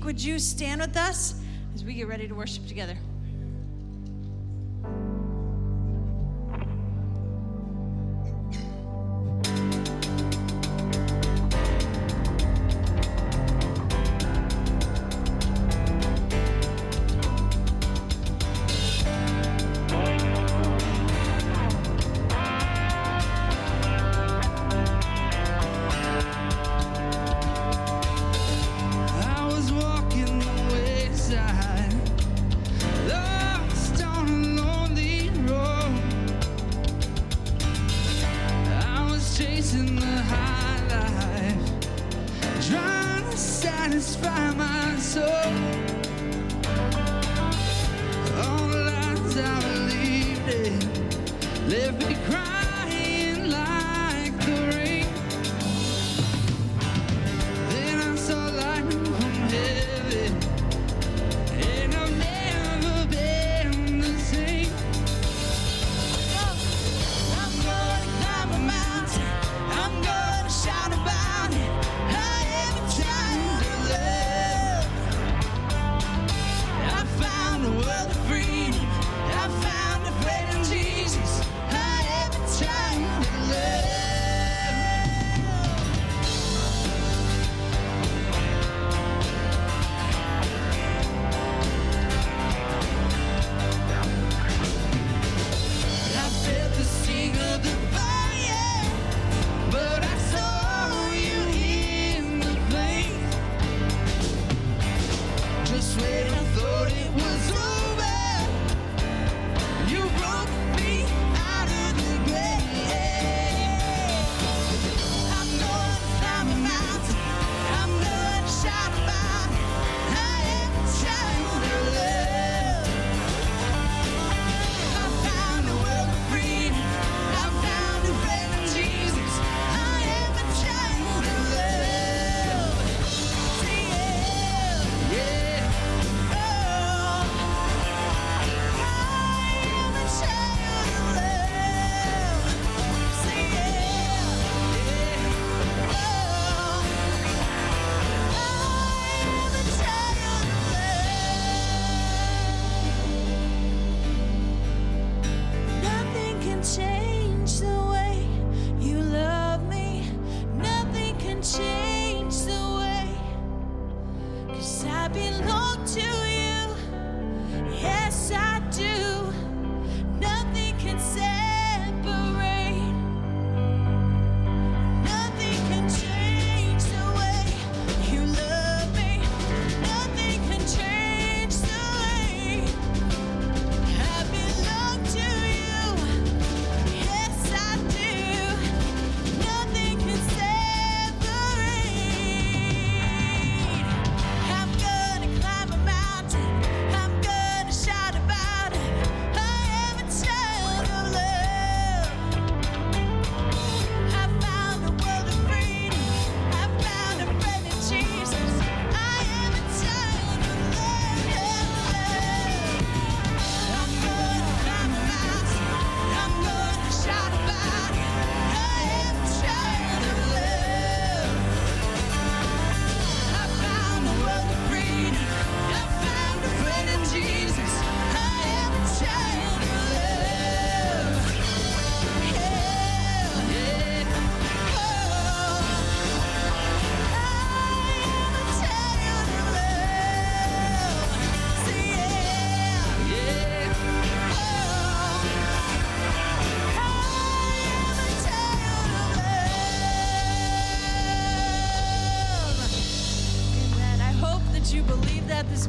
week. Would you stand with us as we get ready to worship together?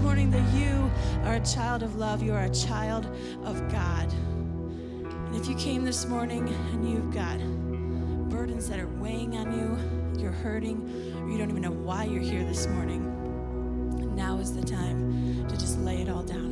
morning that you are a child of love, you are a child of God. And if you came this morning and you've got burdens that are weighing on you, you're hurting, or you don't even know why you're here this morning, now is the time to just lay it all down.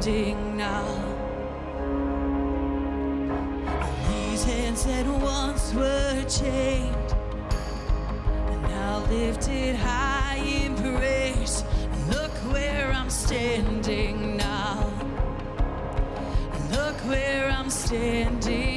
ending now. And these hands that once were chained and now lifted high in praise. Look where I'm standing now. Look where I'm standing.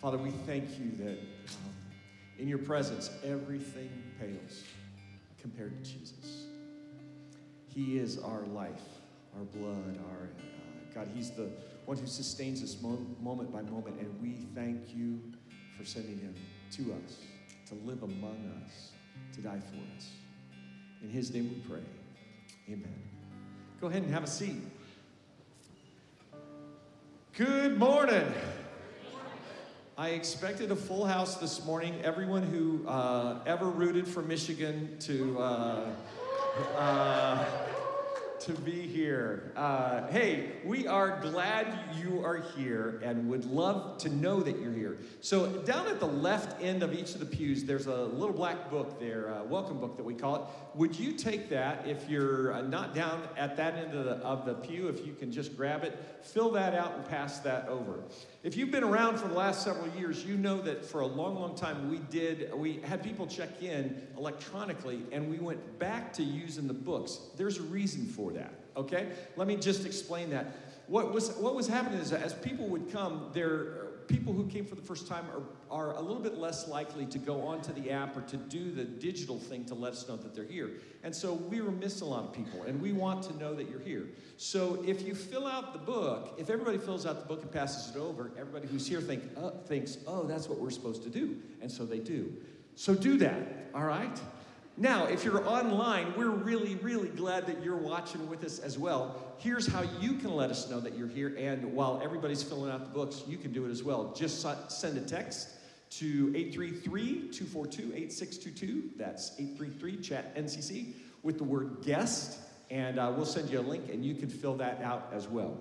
Father, we thank you that um, in your presence everything pales compared to Jesus. He is our life, our blood, our uh, God. He's the one who sustains us mo- moment by moment, and we thank you for sending him to us to live among us, to die for us. In his name we pray. Amen. Go ahead and have a seat. Good morning. I expected a full house this morning. Everyone who uh, ever rooted for Michigan to uh, uh, to be here. Uh, hey, we are glad you are here and would love to know that you're here. So, down at the left end of each of the pews, there's a little black book there, a welcome book that we call it. Would you take that if you're uh, not down at that end of the, of the pew? If you can just grab it, fill that out, and pass that over. If you've been around for the last several years, you know that for a long, long time we did, we had people check in electronically and we went back to using the books. There's a reason for that, okay? Let me just explain that. What was, what was happening is that as people would come, there people who came for the first time are, are a little bit less likely to go onto the app or to do the digital thing to let us know that they're here. And so we were missing a lot of people, and we want to know that you're here. So if you fill out the book, if everybody fills out the book and passes it over, everybody who's here think, uh, thinks, oh, that's what we're supposed to do. And so they do. So do that, all right? Now, if you're online, we're really, really glad that you're watching with us as well. Here's how you can let us know that you're here, and while everybody's filling out the books, you can do it as well. Just send a text to 833-242-8622. That's 833-CHAT-NCC with the word guest, and uh, we'll send you a link, and you can fill that out as well.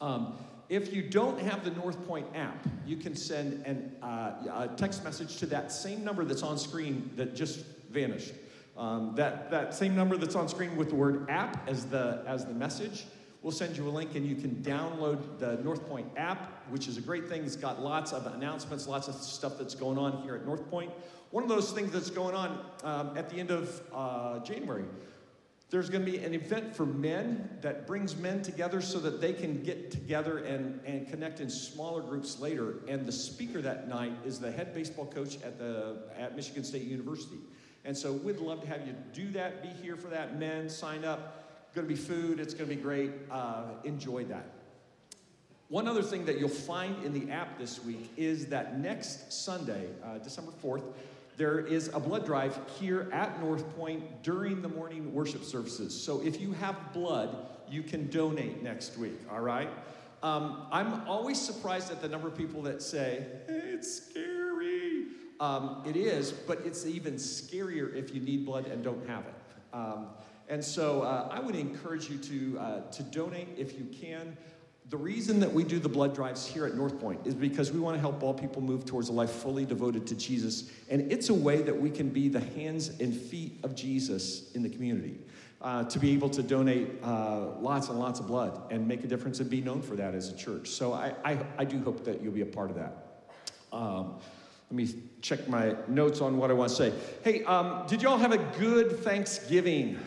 Um, if you don't have the Northpointe app, you can send an, uh, a text message to that same number that's on screen that just vanished. Um, that, that same number that's on screen with the word app as the, as the message, we'll send you a link and you can download the Northpointe app, which is a great thing. It's got lots of announcements, lots of stuff that's going on here at Northpointe. One of those things that's going on um, at the end of uh, January, there's going to be an event for men that brings men together so that they can get together and, and connect in smaller groups later. And the speaker that night is the head baseball coach at, the, at Michigan State University. And so we'd love to have you do that, be here for that. Men, sign up. Going to be food, it's going to be great. Uh, enjoy that. One other thing that you'll find in the app this week is that next Sunday, uh, December 4th, there is a blood drive here at Northpointe during the morning worship services. So if you have blood, you can donate next week, all right? Um, I'm always surprised at the number of people that say, hey, it's scary. Um, it is, but it's even scarier if you need blood and don't have it. Um, and so uh, I would encourage you to, uh, to donate if you can. The reason that we do the blood drives here at Northpointe is because we want to help all people move towards a life fully devoted to Jesus. And it's a way that we can be the hands and feet of Jesus in the community. Uh, to be able to donate uh, lots and lots of blood and make a difference and be known for that as a church. So I, I, I do hope that you'll be a part of that. Um, let me check my notes on what I want to say. Hey, um, did y'all have a good Thanksgiving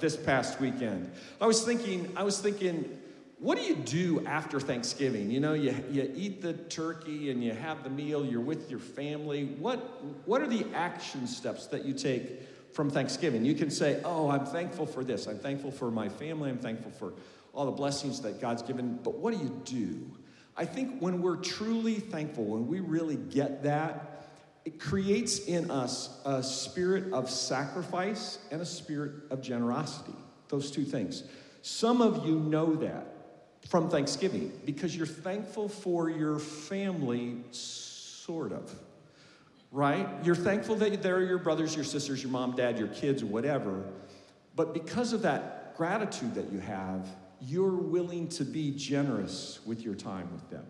this past weekend? I was thinking, I was thinking, what do you do after Thanksgiving? You know, you, you eat the turkey and you have the meal, you're with your family. What, what are the action steps that you take from Thanksgiving? You can say, Oh, I'm thankful for this. I'm thankful for my family. I'm thankful for all the blessings that God's given. But what do you do? I think when we're truly thankful, when we really get that, it creates in us a spirit of sacrifice and a spirit of generosity. Those two things. Some of you know that from Thanksgiving because you're thankful for your family, sort of, right? You're thankful that they're your brothers, your sisters, your mom, dad, your kids, whatever. But because of that gratitude that you have, you're willing to be generous with your time with them.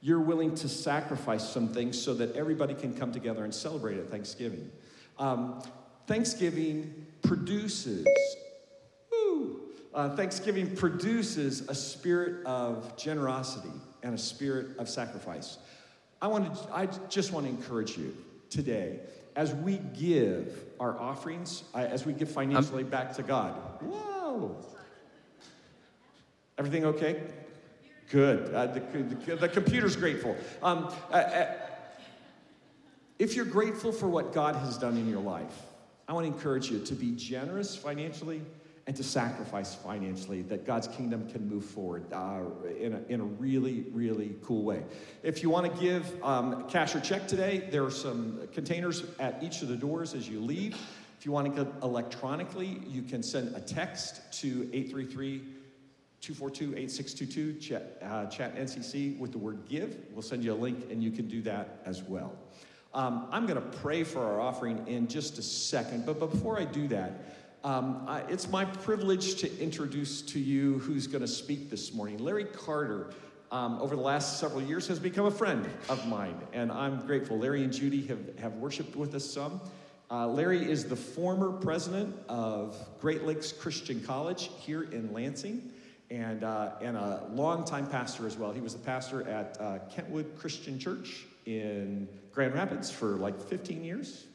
You're willing to sacrifice some things so that everybody can come together and celebrate at Thanksgiving. Um, Thanksgiving produces uh, Thanksgiving produces a spirit of generosity and a spirit of sacrifice. I, want to, I just want to encourage you today as we give our offerings, uh, as we give financially back to God. Whoa! Everything okay? Good. Uh, the, the, the, computer's grateful. Um, uh, uh, if you're grateful for what God has done in your life, I want to encourage you to be generous financially and to sacrifice financially that God's kingdom can move forward uh, in, a, in a really, really cool way. If you want to give um, cash or check today, there are some containers at each of the doors as you leave. If you want to give electronically, you can send a text to 833 242 8622, chat, uh, chat NCC with the word give. We'll send you a link and you can do that as well. Um, I'm going to pray for our offering in just a second, but before I do that, um, I, it's my privilege to introduce to you who's going to speak this morning. Larry Carter, um, over the last several years, has become a friend of mine, and I'm grateful. Larry and Judy have, have worshiped with us some. Uh, Larry is the former president of Great Lakes Christian College here in Lansing and, uh, and a longtime pastor as well. He was a pastor at uh, Kentwood Christian Church in Grand Rapids for like 15 years,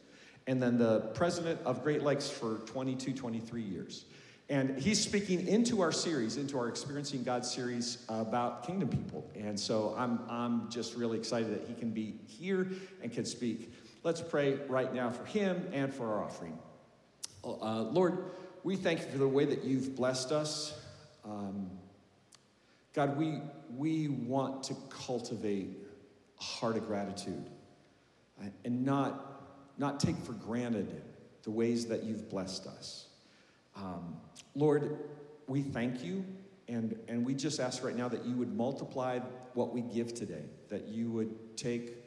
and then the president of Great Lakes for 22, 23 years. And he's speaking into our series, into our Experiencing God series about kingdom people. And so I'm, I'm just really excited that he can be here and can speak. Let's pray right now for him and for our offering. Uh, Lord, we thank you for the way that you've blessed us. Um, God, we, we want to cultivate a heart of gratitude uh, and not, not take for granted the ways that you've blessed us. Um, Lord, we thank you, and, and we just ask right now that you would multiply what we give today, that you would take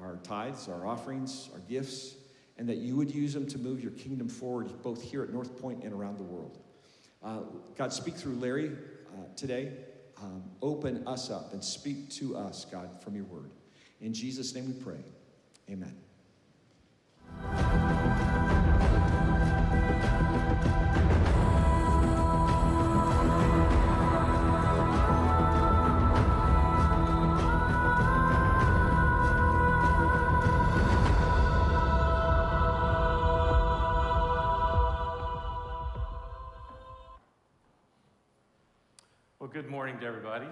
our tithes, our offerings, our gifts, and that you would use them to move your kingdom forward, both here at Northpointe and around the world. Uh, God, speak through Larry uh, today. Um, open us up and speak to us, God, from your word. In Jesus' name we pray. Amen. To everybody.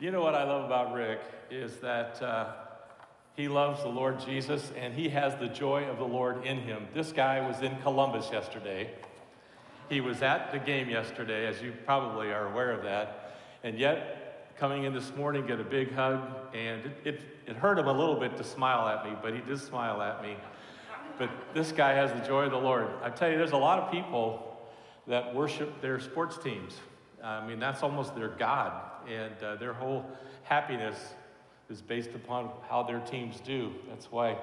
You know what I love about Rick is that uh, he loves the Lord Jesus and he has the joy of the Lord in him. This guy was in Columbus yesterday. He was at the game yesterday, as you probably are aware of that. And yet, coming in this morning, get a big hug, and it, it, it hurt him a little bit to smile at me, but he did smile at me. But this guy has the joy of the Lord. I tell you, there's a lot of people that worship their sports teams. I mean, that's almost their God, and uh, their whole happiness is based upon how their teams do. That's why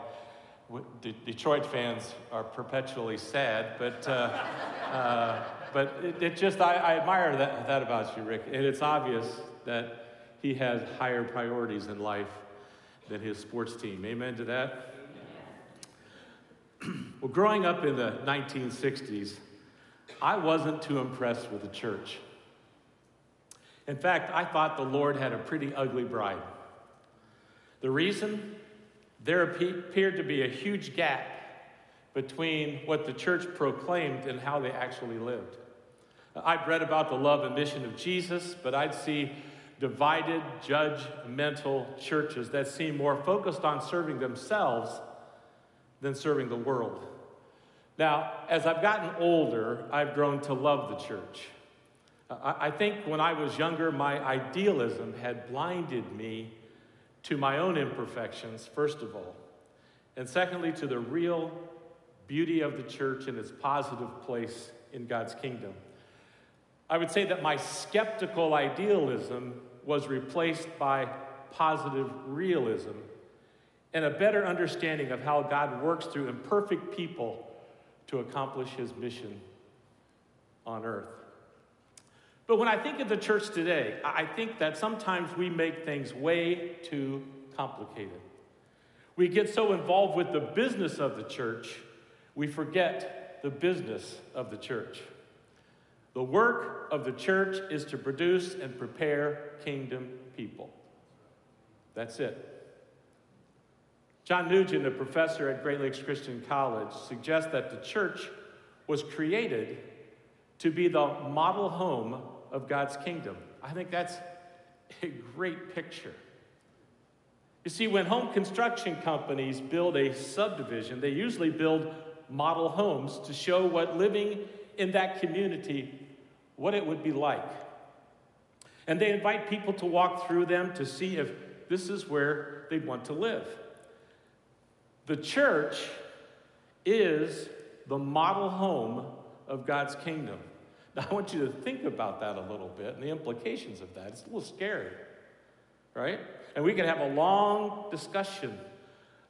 Detroit fans are perpetually sad, but, uh, uh, but it, it, just, I, I admire that, that about you, Rick. And it's obvious that he has higher priorities in life than his sports team. Amen to that? well, growing up in the 1960s, I wasn't too impressed with the church. In fact, I thought the Lord had a pretty ugly bride. The reason? There appeared to be a huge gap between what the church proclaimed and how they actually lived. I'd read about the love and mission of Jesus, but I'd see divided, judgmental churches that seemed more focused on serving themselves than serving the world. Now, as I've gotten older, I've grown to love the church. I think when I was younger, my idealism had blinded me to my own imperfections, first of all, and secondly, to the real beauty of the church and its positive place in God's kingdom. I would say that my skeptical idealism was replaced by positive realism and a better understanding of how God works through imperfect people to accomplish his mission on earth. But when I think of the church today, I think that sometimes we make things way too complicated. We get so involved with the business of the church, we forget the business of the church. The work of the church is to produce and prepare kingdom people. That's it. John Nugent, a professor at Great Lakes Christian College, suggests that the church was created to be the model home of God's kingdom. I think that's a great picture. You see, when home construction companies build a subdivision, they usually build model homes to show what living in that community what it would be like. And they invite people to walk through them to see if this is where they'd want to live. The church is the model home of God's kingdom. I want you to think about that a little bit and the implications of that. It's a little scary, right? And we can have a long discussion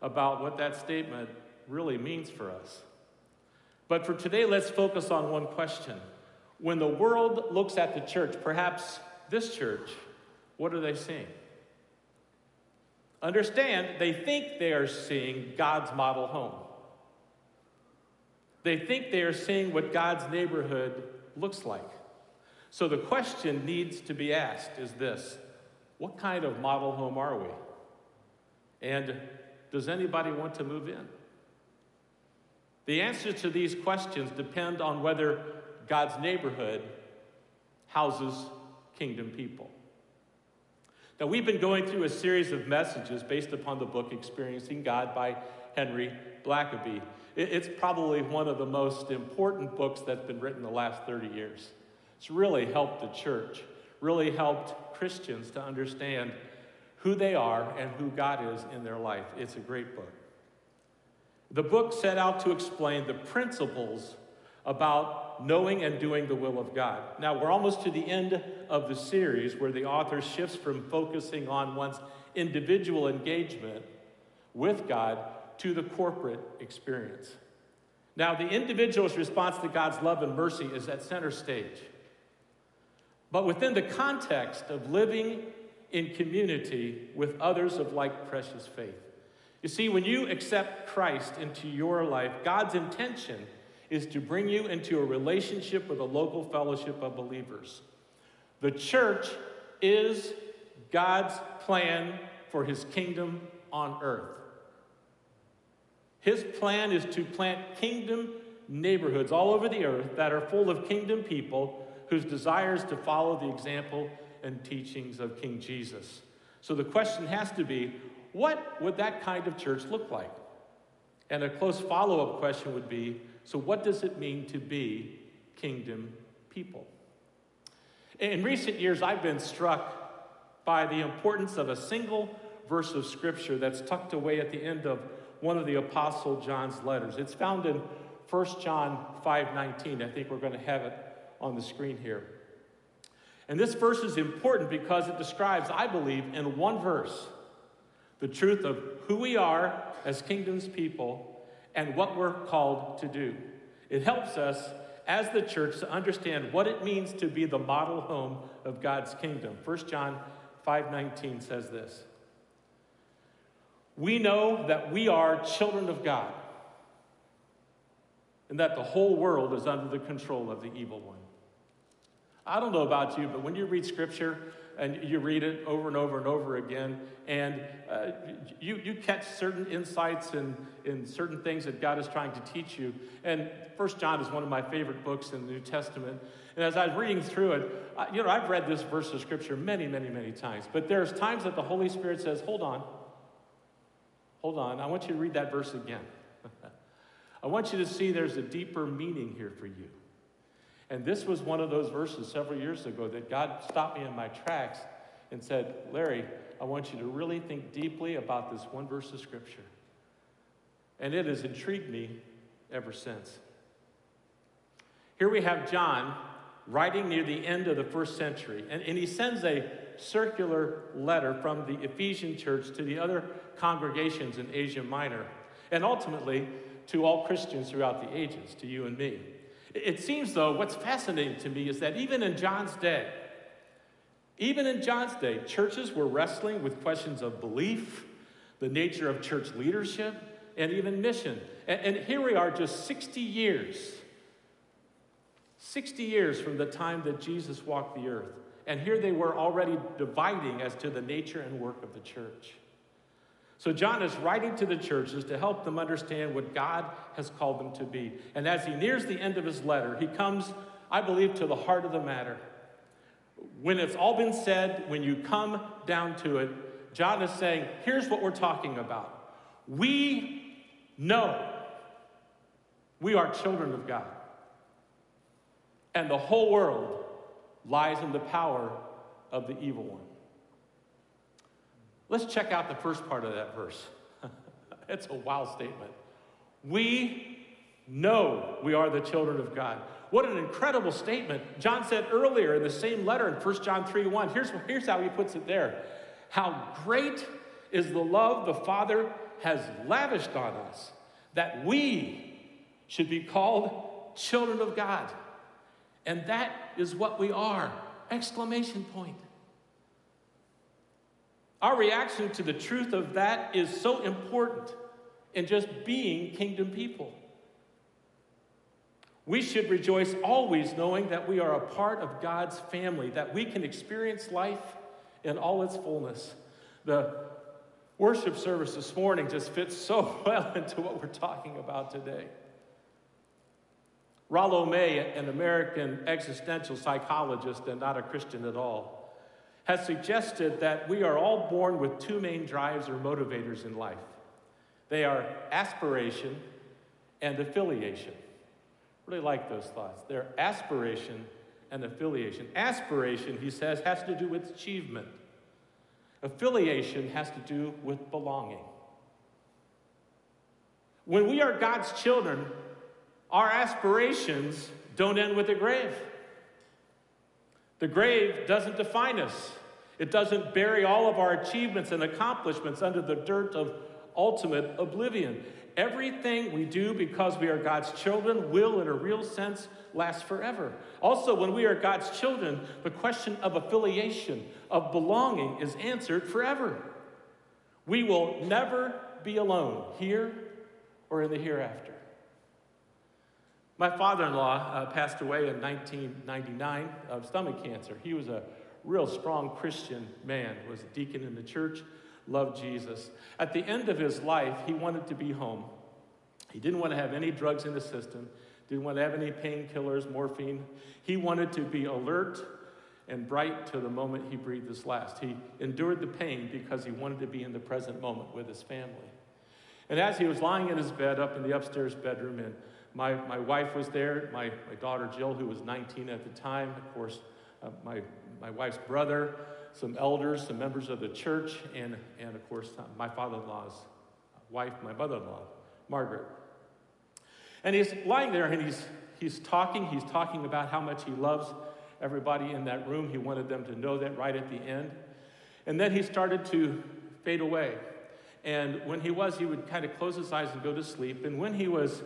about what that statement really means for us. But for today, let's focus on one question. When the world looks at the church, perhaps this church, what are they seeing? Understand, they think they are seeing God's model home. They think they are seeing what God's neighborhood looks like. So the question needs to be asked is this What kind of model home are we? And does anybody want to move in? The answers to these questions depend on whether God's neighborhood houses kingdom people. Now, we've been going through a series of messages based upon the book Experiencing God by Henry Blackaby. It's probably one of the most important books that's been written the last 30 years. It's really helped the church, really helped Christians to understand who they are and who God is in their life. It's a great book. The book set out to explain the principles about knowing and doing the will of God. Now, we're almost to the end of the series where the author shifts from focusing on one's individual engagement with God to the corporate experience. Now, the individual's response to God's love and mercy is at center stage. But within the context of living in community with others of like precious faith. You see, when you accept Christ into your life, God's intention is to bring you into a relationship with a local fellowship of believers. The church is God's plan for his kingdom on earth. His plan is to plant kingdom neighborhoods all over the earth that are full of kingdom people whose desires to follow the example and teachings of King Jesus. So the question has to be what would that kind of church look like? And a close follow up question would be so, what does it mean to be kingdom people? In recent years, I've been struck by the importance of a single verse of scripture that's tucked away at the end of one of the apostle John's letters. It's found in 1 John 5:19. I think we're going to have it on the screen here. And this verse is important because it describes, I believe, in one verse, the truth of who we are as kingdom's people and what we're called to do. It helps us as the church to understand what it means to be the model home of God's kingdom. 1 John 5:19 says this. We know that we are children of God and that the whole world is under the control of the evil one. I don't know about you, but when you read scripture, and you read it over and over and over again, and uh, you, you catch certain insights and in, in certain things that God is trying to teach you. And First John is one of my favorite books in the New Testament. And as I was reading through it, uh, you know, I've read this verse of Scripture many, many, many times. But there's times that the Holy Spirit says, hold on, hold on, I want you to read that verse again. I want you to see there's a deeper meaning here for you. And this was one of those verses several years ago that God stopped me in my tracks and said, Larry, I want you to really think deeply about this one verse of Scripture. And it has intrigued me ever since. Here we have John writing near the end of the first century, and, and he sends a circular letter from the Ephesian church to the other congregations in Asia Minor, and ultimately to all Christians throughout the ages, to you and me. It seems, though, what's fascinating to me is that even in John's day, even in John's day, churches were wrestling with questions of belief, the nature of church leadership, and even mission. And, and, here we are just 60 years, 60 years from the time that Jesus walked the earth. And here they were already dividing as to the nature and work of the church. So, John is writing to the churches to help them understand what God has called them to be. And as he nears the end of his letter, he comes, I believe, to the heart of the matter. when it's all been said, when you come down to it, John is saying, here's what we're talking about. We know we are children of God. And the whole world lies in the power of the evil one. Let's check out the first part of that verse. it's a wild statement. We know we are the children of God. What an incredible statement. John said earlier in the same letter in 1 John 3 1. Here's, here's how he puts it there. How great is the love the Father has lavished on us that we should be called children of God. And that is what we are. Exclamation point. Our reaction to the truth of that is so important in just being kingdom people. We should rejoice always knowing that we are a part of God's family, that we can experience life in all its fullness. The worship service this morning just fits so well into what we're talking about today. Rollo May, an American existential psychologist and not a Christian at all, has suggested that we are all born with two main drives or motivators in life they are aspiration and affiliation. Really like those thoughts. They're aspiration and affiliation. Aspiration, he says, has to do with achievement. Affiliation has to do with belonging. When we are God's children, our aspirations don't end with the grave. The grave doesn't define us, it doesn't bury all of our achievements and accomplishments under the dirt of ultimate oblivion. Everything we do because we are God's children will, in a real sense, last forever. Also, when we are God's children, the question of affiliation, of belonging, is answered forever. We will never be alone, here or in the hereafter. My father in law uh, passed away in 1999 of stomach cancer. He was a real strong Christian man, was a deacon in the church, loved Jesus. At the end of his life, he wanted to be home. He didn't want to have any drugs in the system, didn't want to have any painkillers, morphine. He wanted to be alert and bright to the moment he breathed his last. He endured the pain because he wanted to be in the present moment with his family. And as he was lying in his bed up in the upstairs bedroom and my, my wife was there, my, my daughter Jill, who was 19 at the time, of course, uh, my, my wife's brother, some elders, some members of the church, and, and of course, uh, my father in law's wife, my mother in law, Margaret. And he's lying there and he's, he's talking. He's talking about how much he loves everybody in that room. He wanted them to know that right at the end. And then he started to fade away. And when he was, he would kind of close his eyes and go to sleep. And when he was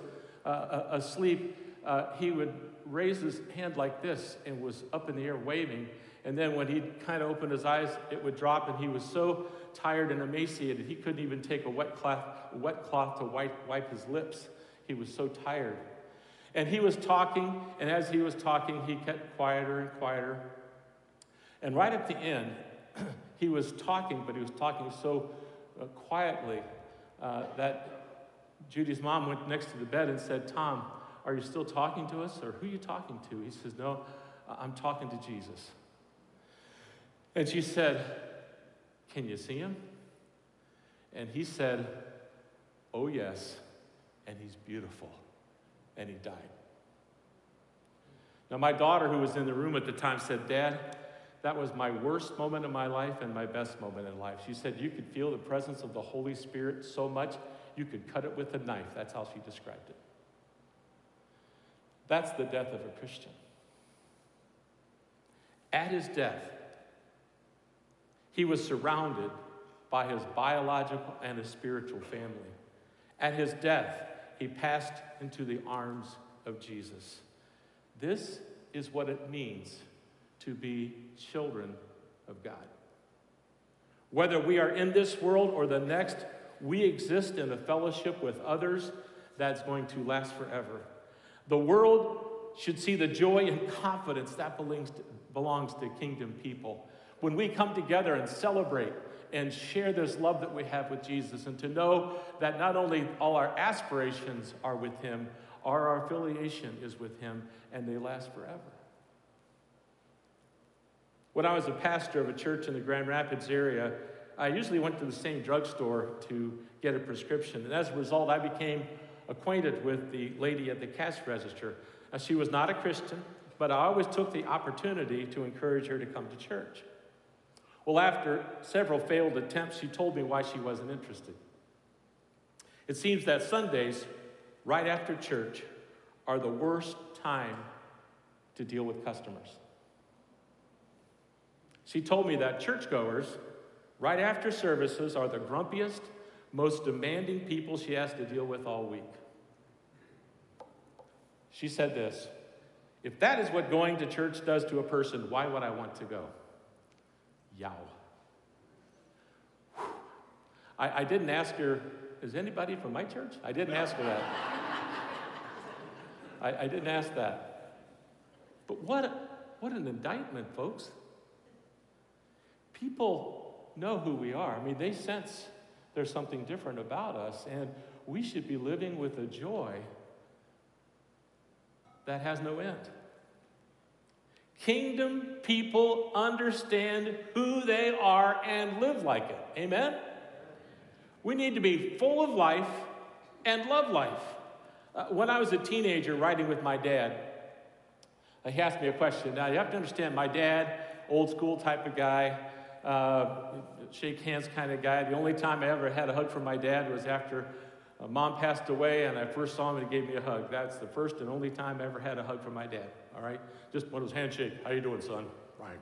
uh, uh, asleep, uh, he would raise his hand like this and was up in the air waving. And then when he'd kind of open his eyes, it would drop, and he was so tired and emaciated, he couldn't even take a wet cloth, wet cloth to wipe, wipe his lips. He was so tired. And he was talking, and as he was talking, he kept quieter and quieter. And right at the end, he was talking, but he was talking so uh, quietly uh, that Judy's mom went next to the bed and said, Tom, are you still talking to us? Or who are you talking to? He says, No, I'm talking to Jesus. And she said, Can you see him? And he said, Oh, yes. And he's beautiful. And he died. Now, my daughter, who was in the room at the time, said, Dad, that was my worst moment in my life and my best moment in life. She said, You could feel the presence of the Holy Spirit so much you could cut it with a knife. That's how she described it. That's the death of a Christian. At his death, he was surrounded by his biological and his spiritual family. At his death, he passed into the arms of Jesus. This is what it means to be children of God. Whether we are in this world or the next, we exist in a fellowship with others that's going to last forever. The world should see the joy and confidence that belongs to, belongs to kingdom people. When we come together and celebrate and share this love that we have with Jesus, and to know that not only all our aspirations are with Him, our affiliation is with Him, and they last forever. When I was a pastor of a church in the Grand Rapids area, I usually went to the same drugstore to get a prescription. And as a result, I became acquainted with the lady at the cash register. Now, she was not a Christian, but I always took the opportunity to encourage her to come to church. Well, after several failed attempts, she told me why she wasn't interested. It seems that Sundays, right after church, are the worst time to deal with customers. She told me that churchgoers, right after services, are the grumpiest, most demanding people she has to deal with all week. She said this If that is what going to church does to a person, why would I want to go? Yow. I, I didn't ask her, is anybody from my church? I didn't ask her that. I, I didn't ask that. But what, what an indictment, folks. People know who we are. I mean, they sense there's something different about us, and we should be living with a joy that has no end. Kingdom people understand who they are and live like it. Amen? We need to be full of life and love life. Uh, when I was a teenager riding with my dad, he asked me a question. Now, you have to understand, my dad, old school type of guy, uh, shake hands kind of guy. The only time I ever had a hug from my dad was after uh, mom passed away and I first saw him and he gave me a hug. That's the first and only time I ever had a hug from my dad. All right? Just one of those handshake. How you doing, son? Right.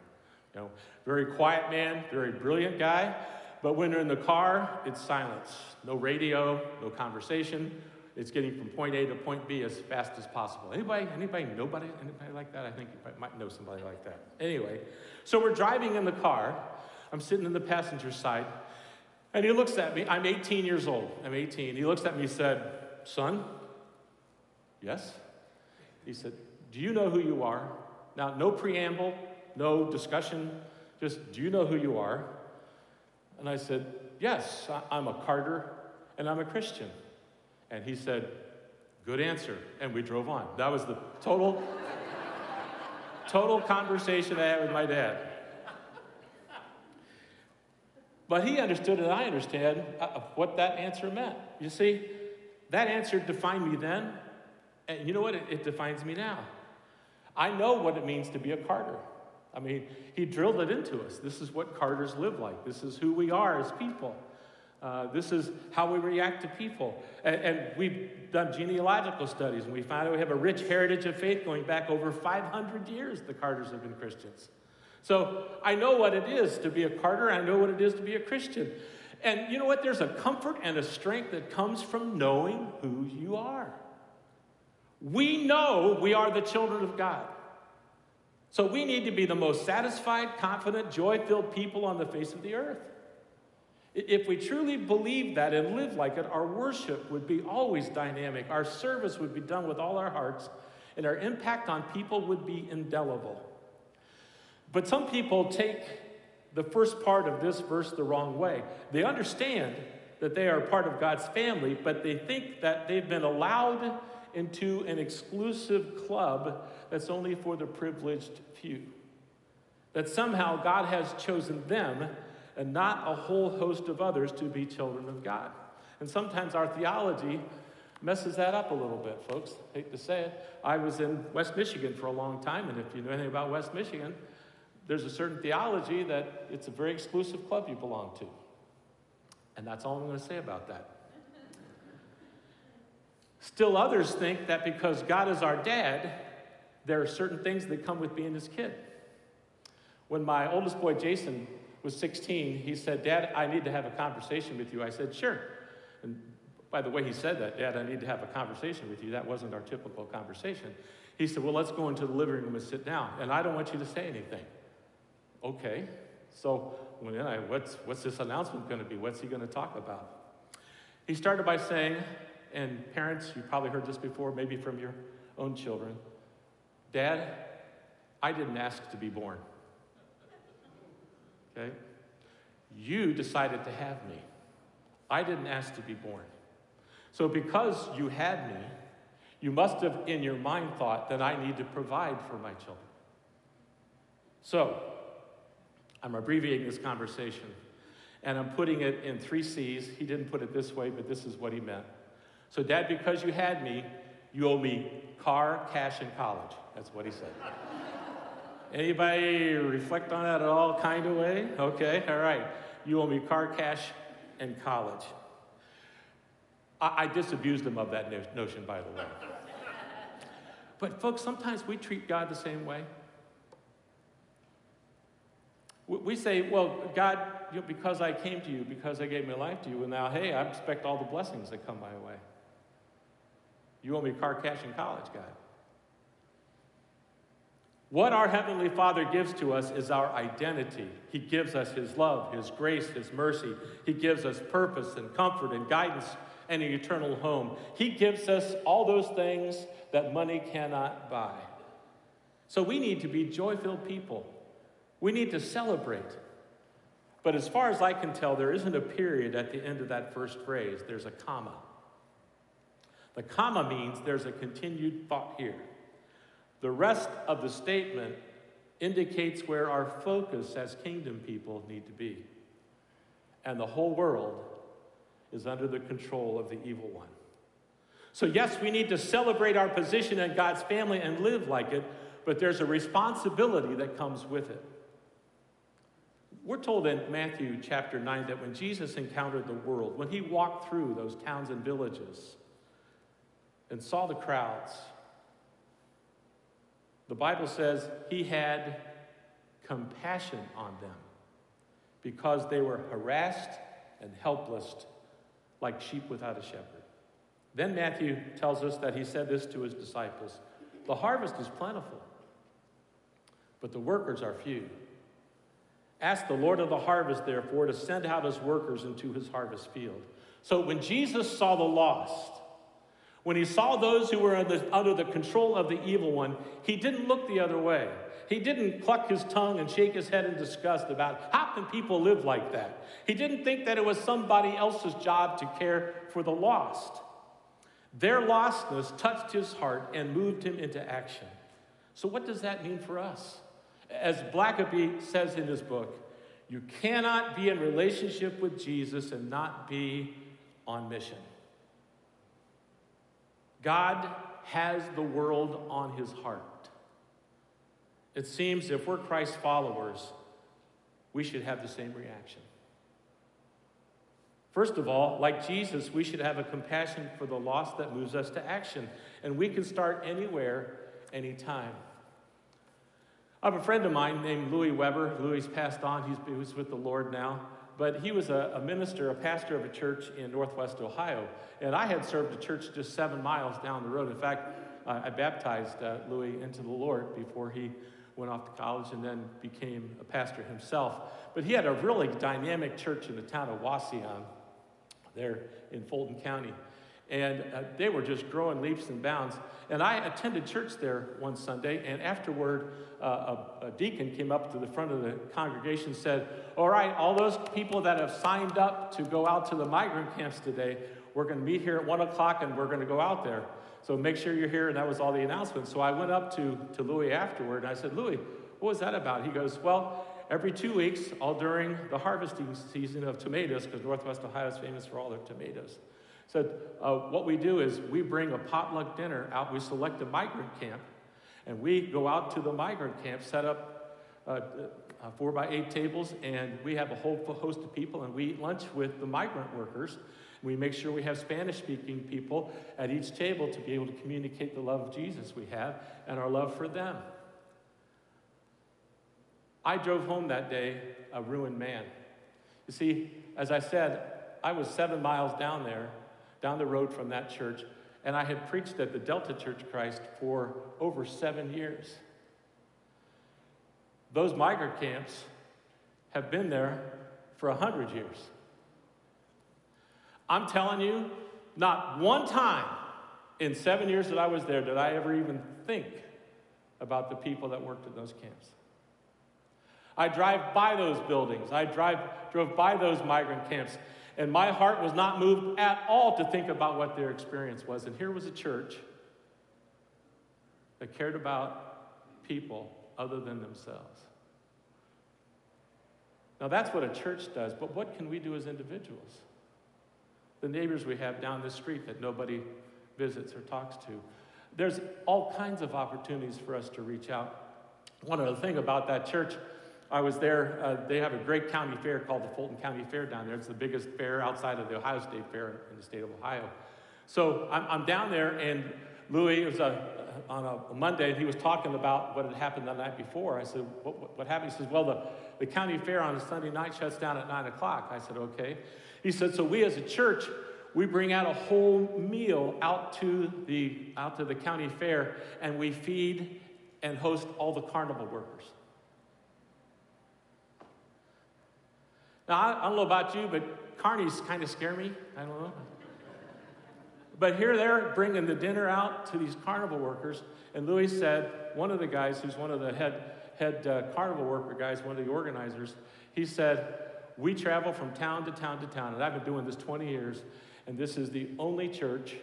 You know, very quiet man, very brilliant guy. But when they're in the car, it's silence. No radio, no conversation. It's getting from point A to point B as fast as possible. Anybody, anybody, nobody, anybody like that? I think you might know somebody like that. Anyway, so we're driving in the car. I'm sitting in the passenger side, and he looks at me. I'm 18 years old. I'm 18. He looks at me and said, Son, yes? He said, Do you know who you are? Now, no preamble, no discussion, just, Do you know who you are? And I said, Yes, I'm a Carter and I'm a Christian. And he said, Good answer. And we drove on. That was the total, total conversation I had with my dad. But he understood and I understand uh, what that answer meant. You see, that answer defined me then, and you know what? It, it defines me now. I know what it means to be a Carter. I mean, he drilled it into us. This is what Carters live like. This is who we are as people. Uh, this is how we react to people. And, and, we've done genealogical studies, and we find out we have a rich heritage of faith going back over 500 years, the Carters have been Christians. So I know what it is to be a Carter, I know what it is to be a Christian. And you know what? There's a comfort and a strength that comes from knowing who you are. We know we are the children of God. So we need to be the most satisfied, confident, joy filled people on the face of the earth. If we truly believe that and live like it, our worship would be always dynamic, our service would be done with all our hearts, and our impact on people would be indelible. But some people take the first part of this verse the wrong way. They understand that they are part of God's family, but they think that they've been allowed into an exclusive club that's only for the privileged few. That somehow God has chosen them and not a whole host of others to be children of God. And sometimes our theology messes that up a little bit, folks. Hate to say it. I was in West Michigan for a long time, and if you know anything about West Michigan, there's a certain theology that it's a very exclusive club you belong to. And that's all I'm going to say about that. Still, others think that because God is our dad, there are certain things that come with being his kid. When my oldest boy, Jason, was 16, he said, Dad, I need to have a conversation with you. I said, Sure. And by the way, he said that, Dad, I need to have a conversation with you. That wasn't our typical conversation. He said, Well, let's go into the living room and sit down. And I don't want you to say anything. Okay. So when I, what's, what's this announcement going to be? What's he going to talk about? He started by saying, and parents, you probably heard this before, maybe from your own children Dad, I didn't ask to be born. Okay? You decided to have me. I didn't ask to be born. So, because you had me, you must have in your mind thought that I need to provide for my children. So, I'm abbreviating this conversation. And I'm putting it in three C's. He didn't put it this way, but this is what he meant. So, Dad, because you had me, you owe me car, cash, and college. That's what he said. Anybody reflect on that at all, kind of way? Okay, all right. You owe me car, cash, and college. I, I disabused him of that no- notion, by the way. But, folks, sometimes we treat God the same way. We- say, well, God, you know, because I came to you, because I gave my life to you, and now, hey, I expect all the blessings that come my way. You owe me car, cash, and college, God. What our Heavenly Father gives to us is our identity. He gives us His love, His grace, His mercy. He gives us purpose and comfort and guidance and an eternal home. He gives us all those things that money cannot buy. So we need to be joy filled people. We need to celebrate. But as far as I can tell, there isn't a period at the end of that first phrase, there's a comma. The comma means there's a continued thought here. The rest of the statement indicates where our focus as kingdom people need to be. And the whole world is under the control of the evil one. So, yes, we need to celebrate our position in God's family and live like it, but there's a responsibility that comes with it. We're told in Matthew chapter 9 that when Jesus encountered the world, when he walked through those towns and villages and saw the crowds, the Bible says he had compassion on them because they were harassed and helpless like sheep without a shepherd. Then Matthew tells us that he said this to his disciples The harvest is plentiful, but the workers are few. Ask the Lord of the harvest, therefore, to send out his workers into his harvest field. So when Jesus saw the lost, when he saw those who were under, under the control of the evil one, he didn't look the other way. He didn't cluck his tongue and shake his head in disgust about how can people live like that. He didn't think that it was somebody else's job to care for the lost. Their lostness touched his heart and moved him into action. So, what does that mean for us? As Blackaby says in his book, you cannot be in relationship with Jesus and not be on mission. God has the world on his heart. It seems if we're Christ followers, we should have the same reaction. First of all, like Jesus, we should have a compassion for the lost that moves us to action. And we can start anywhere, anytime. I have a friend of mine named Louis Weber. Louis passed on, he's, he's with the Lord now. But he was a, a, minister, a pastor of a church in northwest Ohio. And I had served a church just seven miles down the road. In fact, uh, I baptized uh, Louis into the Lord before he went off to college and then became a pastor himself. But he had a really dynamic church in the town of Wauseon, there in Fulton County. And uh, they were just growing leaps and bounds. And I attended church there one Sunday, and afterward, uh, a, a, deacon came up to the front of the congregation and said, All right, all those people that have signed up to go out to the migrant camps today, we're going to meet here at 1 o'clock and we're going to go out there. So make sure you're here. And that was all the announcements. So I went up to, to Louis afterward and I said, Louis, what was that about? He goes, Well, every two weeks, all during the harvesting season of tomatoes, because Northwest Ohio is famous for all their tomatoes. Said, uh, what we do is we bring a potluck dinner out. We select a migrant camp, and we go out to the migrant camp, set up uh, uh, four by eight tables, and we have a whole host of people, and we eat lunch with the migrant workers. We make sure we have Spanish speaking people at each table to be able to communicate the love of Jesus we have and our love for them. I drove home that day a ruined man. You see, as I said, I was seven miles down there, down the road from that church, and I had preached at the Delta Church Christ for over seven years. Those migrant camps have been there for a hundred years. I'm telling you, not one time in seven years that I was there did I ever even think about the people that worked in those camps. I drive by those buildings. I drive, drove by those migrant camps, and my heart was not moved at all to think about what their experience was. And here was a church that cared about people other than themselves. Now, that's what a church does, but what can we do as individuals? The neighbors we have down the street that nobody visits or talks to. There's all kinds of opportunities for us to reach out. One other thing about that church, I was there, uh, they have a great county fair called the Fulton County Fair down there. It's the biggest fair outside of the Ohio State Fair in the state of Ohio. So I'm, I'm down there, and Louis, was a, on a Monday, and he was talking about what had happened the night before. I said, What, what, what happened? He says, Well, the, the county fair on a Sunday night shuts down at 9 o'clock. I said, Okay. He said, So we as a church, we bring out a whole meal out to the out to the county fair and we feed and host all the carnival workers now i, I don't know about you but carnies kind of scare me i don't know but here they're bringing the dinner out to these carnival workers and louis said one of the guys who's one of the head head uh, carnival worker guys one of the organizers he said we travel from town to town to town and i've been doing this 20 years and this is the only church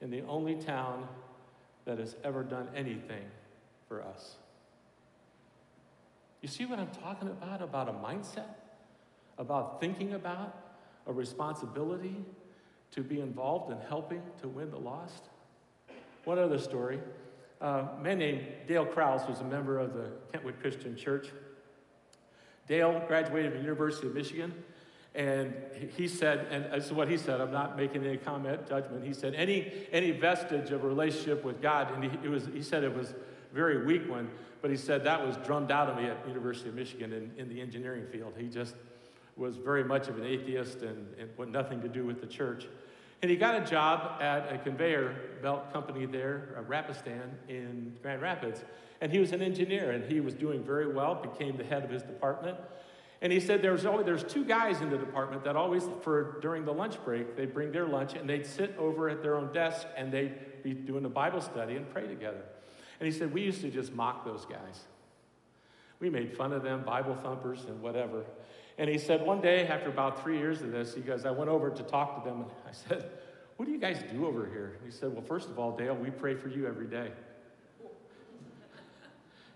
in the only town that has ever done anything for us. You see what I'm talking about? About a mindset, about thinking about a responsibility to be involved in helping to win the lost. One other story. Uh, a man named Dale Krause was a member of the Kentwood Christian Church. Dale graduated from the University of Michigan and he said, and this is what he said, I'm not making any comment, judgment. He said, any, any vestige of a relationship with God, and he, was, he said it was a very weak one, but he said that was drummed out of me at University of Michigan in, in the engineering field. He just was very much of an atheist and, and had nothing to do with the church. And he got a job at a conveyor belt company there, uh, Rapistan, in Grand Rapids. And he was an engineer, and he was doing very well, became the head of his department. And he said there's always, there's two guys in the department that always, for during the lunch break, they'd bring their lunch and they'd sit over at their own desk and they'd be doing a Bible study and pray together. And he said we used to just mock those guys. We made fun of them, Bible thumpers and whatever. And he said one day, after about three years of this, he goes, I went over to talk to them and I said, What do you guys do over here? He said, Well, first of all, Dale, we pray for you every day.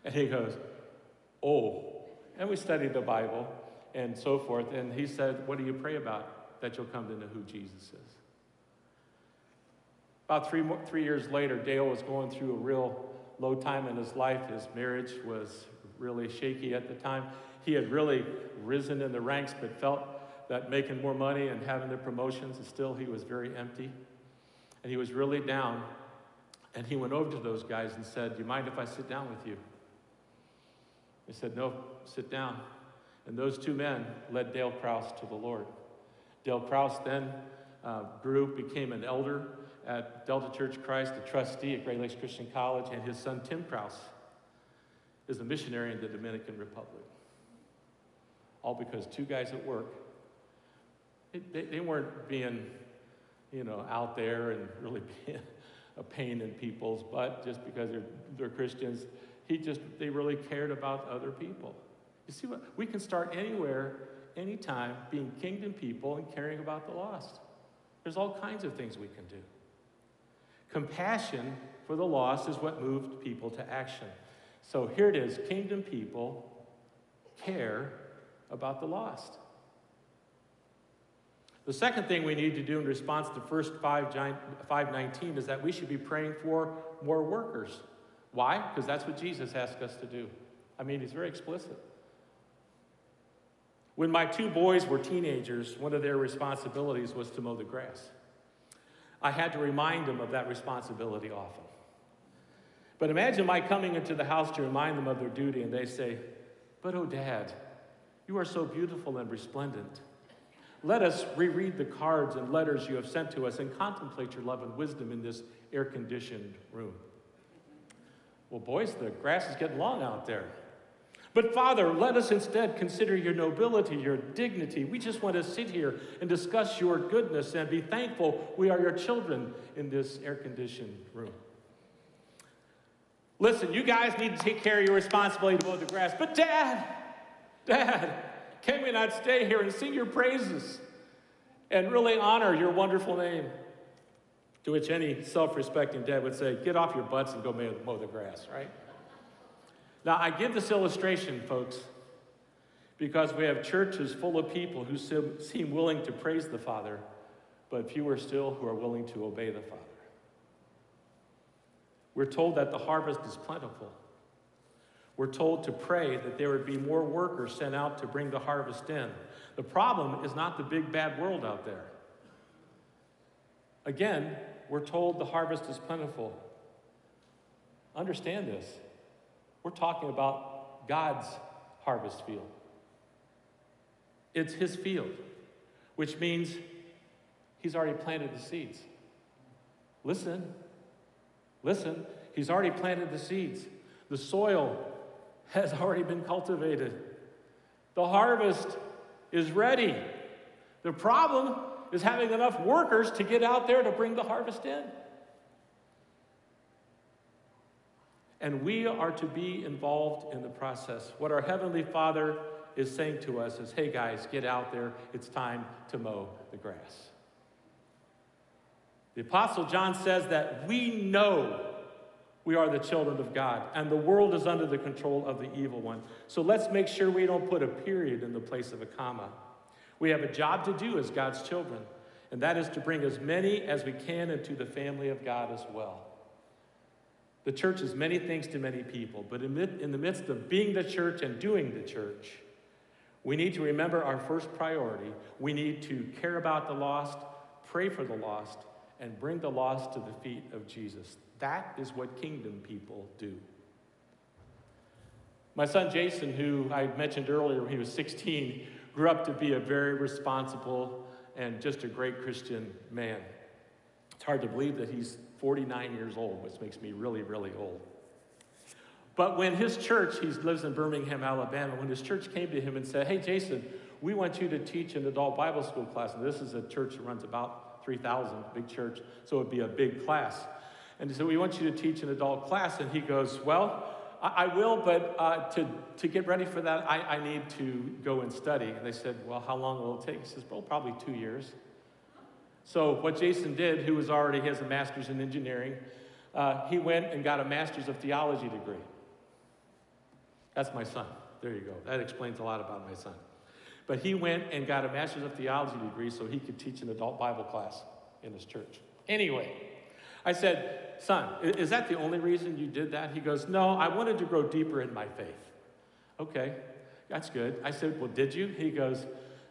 And he goes, Oh, and we studied the Bible and so forth. And he said, What do you pray about? That you'll come to know who Jesus is. About three, more, three years later, Dale was going through a real low time in his life. His marriage was really shaky at the time. He had really risen in the ranks, but felt that making more money and having the promotions, and still he was very empty. And he was really down. And he went over to those guys and said, Do you mind if I sit down with you? They said, No, sit down. And those two men led Dale Krause to the Lord. Dale Krause then uh, grew, became an elder at Delta Church Christ, a trustee at Great Lakes Christian College, and his son Tim Krause is a missionary in the Dominican Republic. All because two guys at work, they, they weren't being, you know, out there and really being a pain in people's butt just because they're, they're Christians. He just, they really cared about other people. You see what? We can start anywhere, anytime, being kingdom people and caring about the lost. There's all kinds of things we can do. Compassion for the lost is what moved people to action. So here it is kingdom people care about the lost. The second thing we need to do in response to first 5, 519 is that we should be praying for more workers. Why? Because that's what Jesus asked us to do. I mean, he's very explicit. When my two boys were teenagers, one of their responsibilities was to mow the grass. I had to remind them of that responsibility often. But imagine my coming into the house to remind them of their duty, and they say, But oh, Dad, you are so beautiful and resplendent. Let us reread the cards and letters you have sent to us and contemplate your love and wisdom in this air conditioned room. Well, boys, the grass is getting long out there. But Father, let us instead consider your nobility, your dignity. We just want to sit here and discuss your goodness and be thankful we are your children in this air conditioned room. Listen, you guys need to take care of your responsibility to mow the grass. But Dad, Dad, can we not stay here and sing your praises and really honor your wonderful name? To which any self respecting dad would say, Get off your butts and go mow the grass, right? Now, I give this illustration, folks, because we have churches full of people who seem willing to praise the Father, but fewer still who are willing to obey the Father. We're told that the harvest is plentiful. We're told to pray that there would be more workers sent out to bring the harvest in. The problem is not the big bad world out there. Again, we're told the harvest is plentiful. Understand this. We're talking about God's harvest field. It's His field, which means He's already planted the seeds. Listen, listen, He's already planted the seeds. The soil has already been cultivated. The harvest is ready. The problem is having enough workers to get out there to bring the harvest in. And we are to be involved in the process. What our Heavenly Father is saying to us is hey, guys, get out there. It's time to mow the grass. The Apostle John says that we know we are the children of God, and the world is under the control of the evil one. So let's make sure we don't put a period in the place of a comma. We have a job to do as God's children, and that is to bring as many as we can into the family of God as well. The church is many things to many people, but in the midst of being the church and doing the church, we need to remember our first priority. We need to care about the lost, pray for the lost, and bring the lost to the feet of Jesus. That is what kingdom people do. My son Jason, who I mentioned earlier when he was 16, grew up to be a very responsible and just a great Christian man. It's hard to believe that he's 49 years old, which makes me really, really old. But when his church, he lives in Birmingham, Alabama, when his church came to him and said, Hey, Jason, we want you to teach an adult Bible school class. And this is a church that runs about 3,000, big church, so it would be a big class. And he said, We want you to teach an adult class. And he goes, Well, I, will, but uh, to, to get ready for that, I, I need to go and study. And they said, Well, how long will it take? He says, Well, probably two years. So, what Jason did, who was already has a master's in engineering, uh, he went and got a master's of theology degree. That's my son. There you go. That explains a lot about my son. But he went and got a master's of theology degree so he could teach an adult Bible class in his church. Anyway, I said, Son, is that the only reason you did that? He goes, No, I wanted to grow deeper in my faith. Okay, that's good. I said, Well, did you? He goes,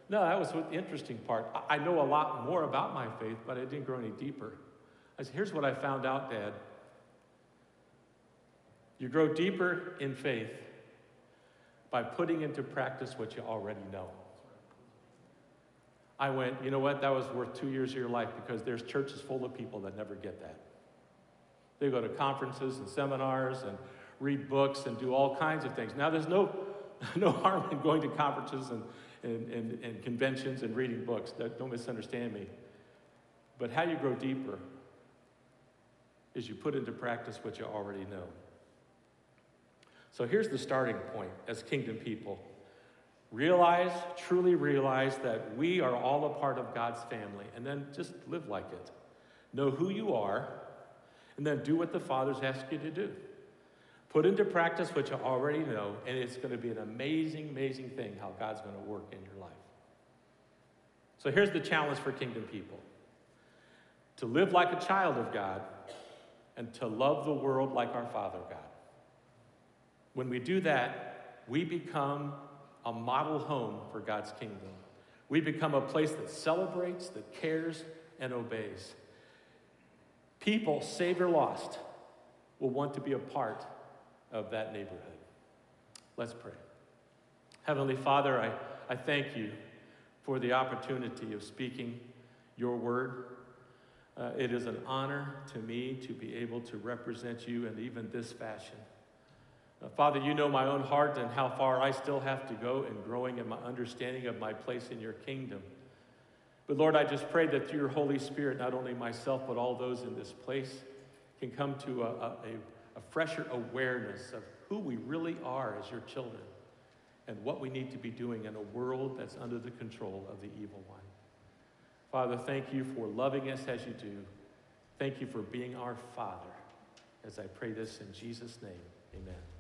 No, that was the interesting part. I know a lot more about my faith, but I didn't grow any deeper. I said, Here's what I found out, Dad. You grow deeper in faith by putting into practice what you already know. I went, you know what? That was worth two years of your life because there's churches full of people that never get that. They go to conferences and seminars and read books and do all kinds of things. Now, there's no, no harm in going to conferences and, and, and, and conventions and reading books. Don't misunderstand me. But how you grow deeper is you put into practice what you already know. So here's the starting point as kingdom people. Realize, truly realize that we are all a part of God's family, and then just live like it. Know who you are, and then do what the Father's asked you to do. Put into practice what you already know, and it's going to be an amazing, amazing thing how God's going to work in your life. So here's the challenge for kingdom people to live like a child of God and to love the world like our Father God. When we do that, we become a model home for God's kingdom. We become a place that celebrates, that cares, and obeys. People, saved or lost, will want to be a part of that neighborhood. Let's pray. Heavenly Father, I, I thank you for the opportunity of speaking your word. Uh, it is an honor to me to be able to represent you in even this fashion. Uh, Father, you know my own heart and how far I still have to go in growing in my understanding of my place in your kingdom. But Lord, I just pray that through your Holy Spirit, not only myself, but all those in this place can come to a, a, a fresher awareness of who we really are as your children and what we need to be doing in a world that's under the control of the evil one. Father, thank you for loving us as you do. Thank you for being our Father. As I pray this in Jesus' name, amen.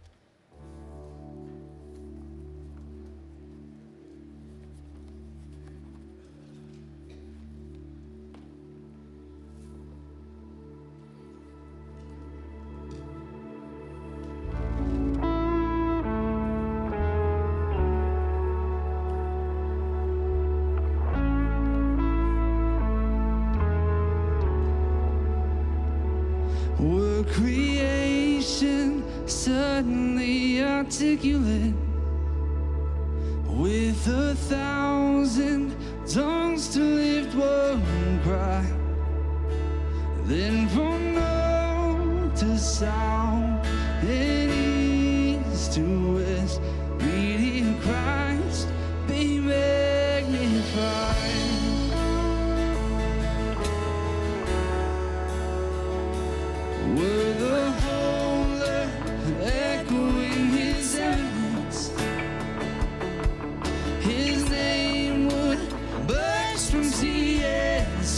regular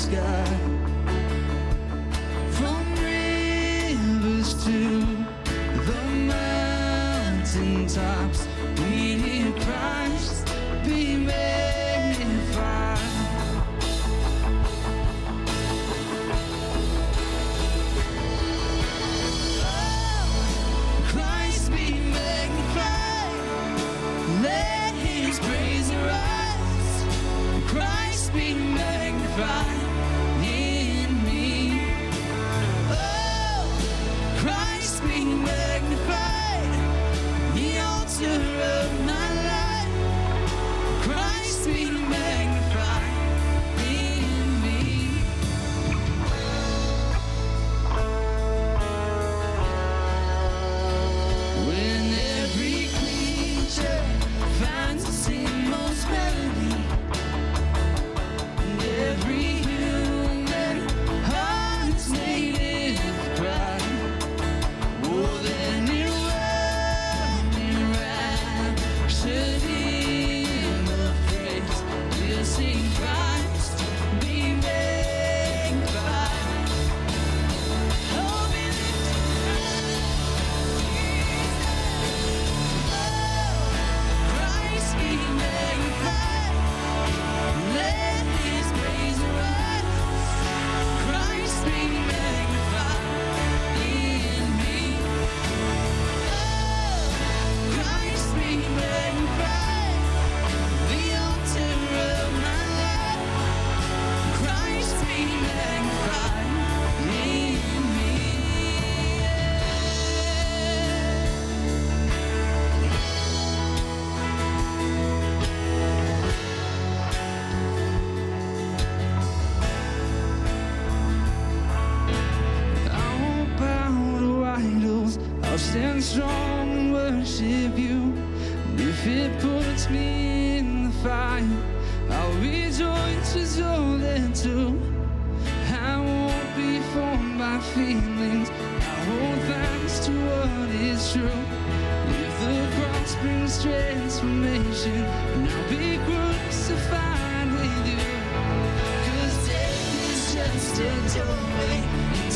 sky. stand strong and worship you. And if it puts me in the fire, I'll rejoice as all that too. I won't be for my feelings. I hold fast to what is true. If the cross brings transformation, and I'll be crucified with you. Cause death is just a doorway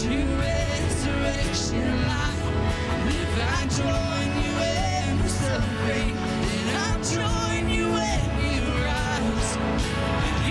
to resurrection life. And I'll join you when you rise.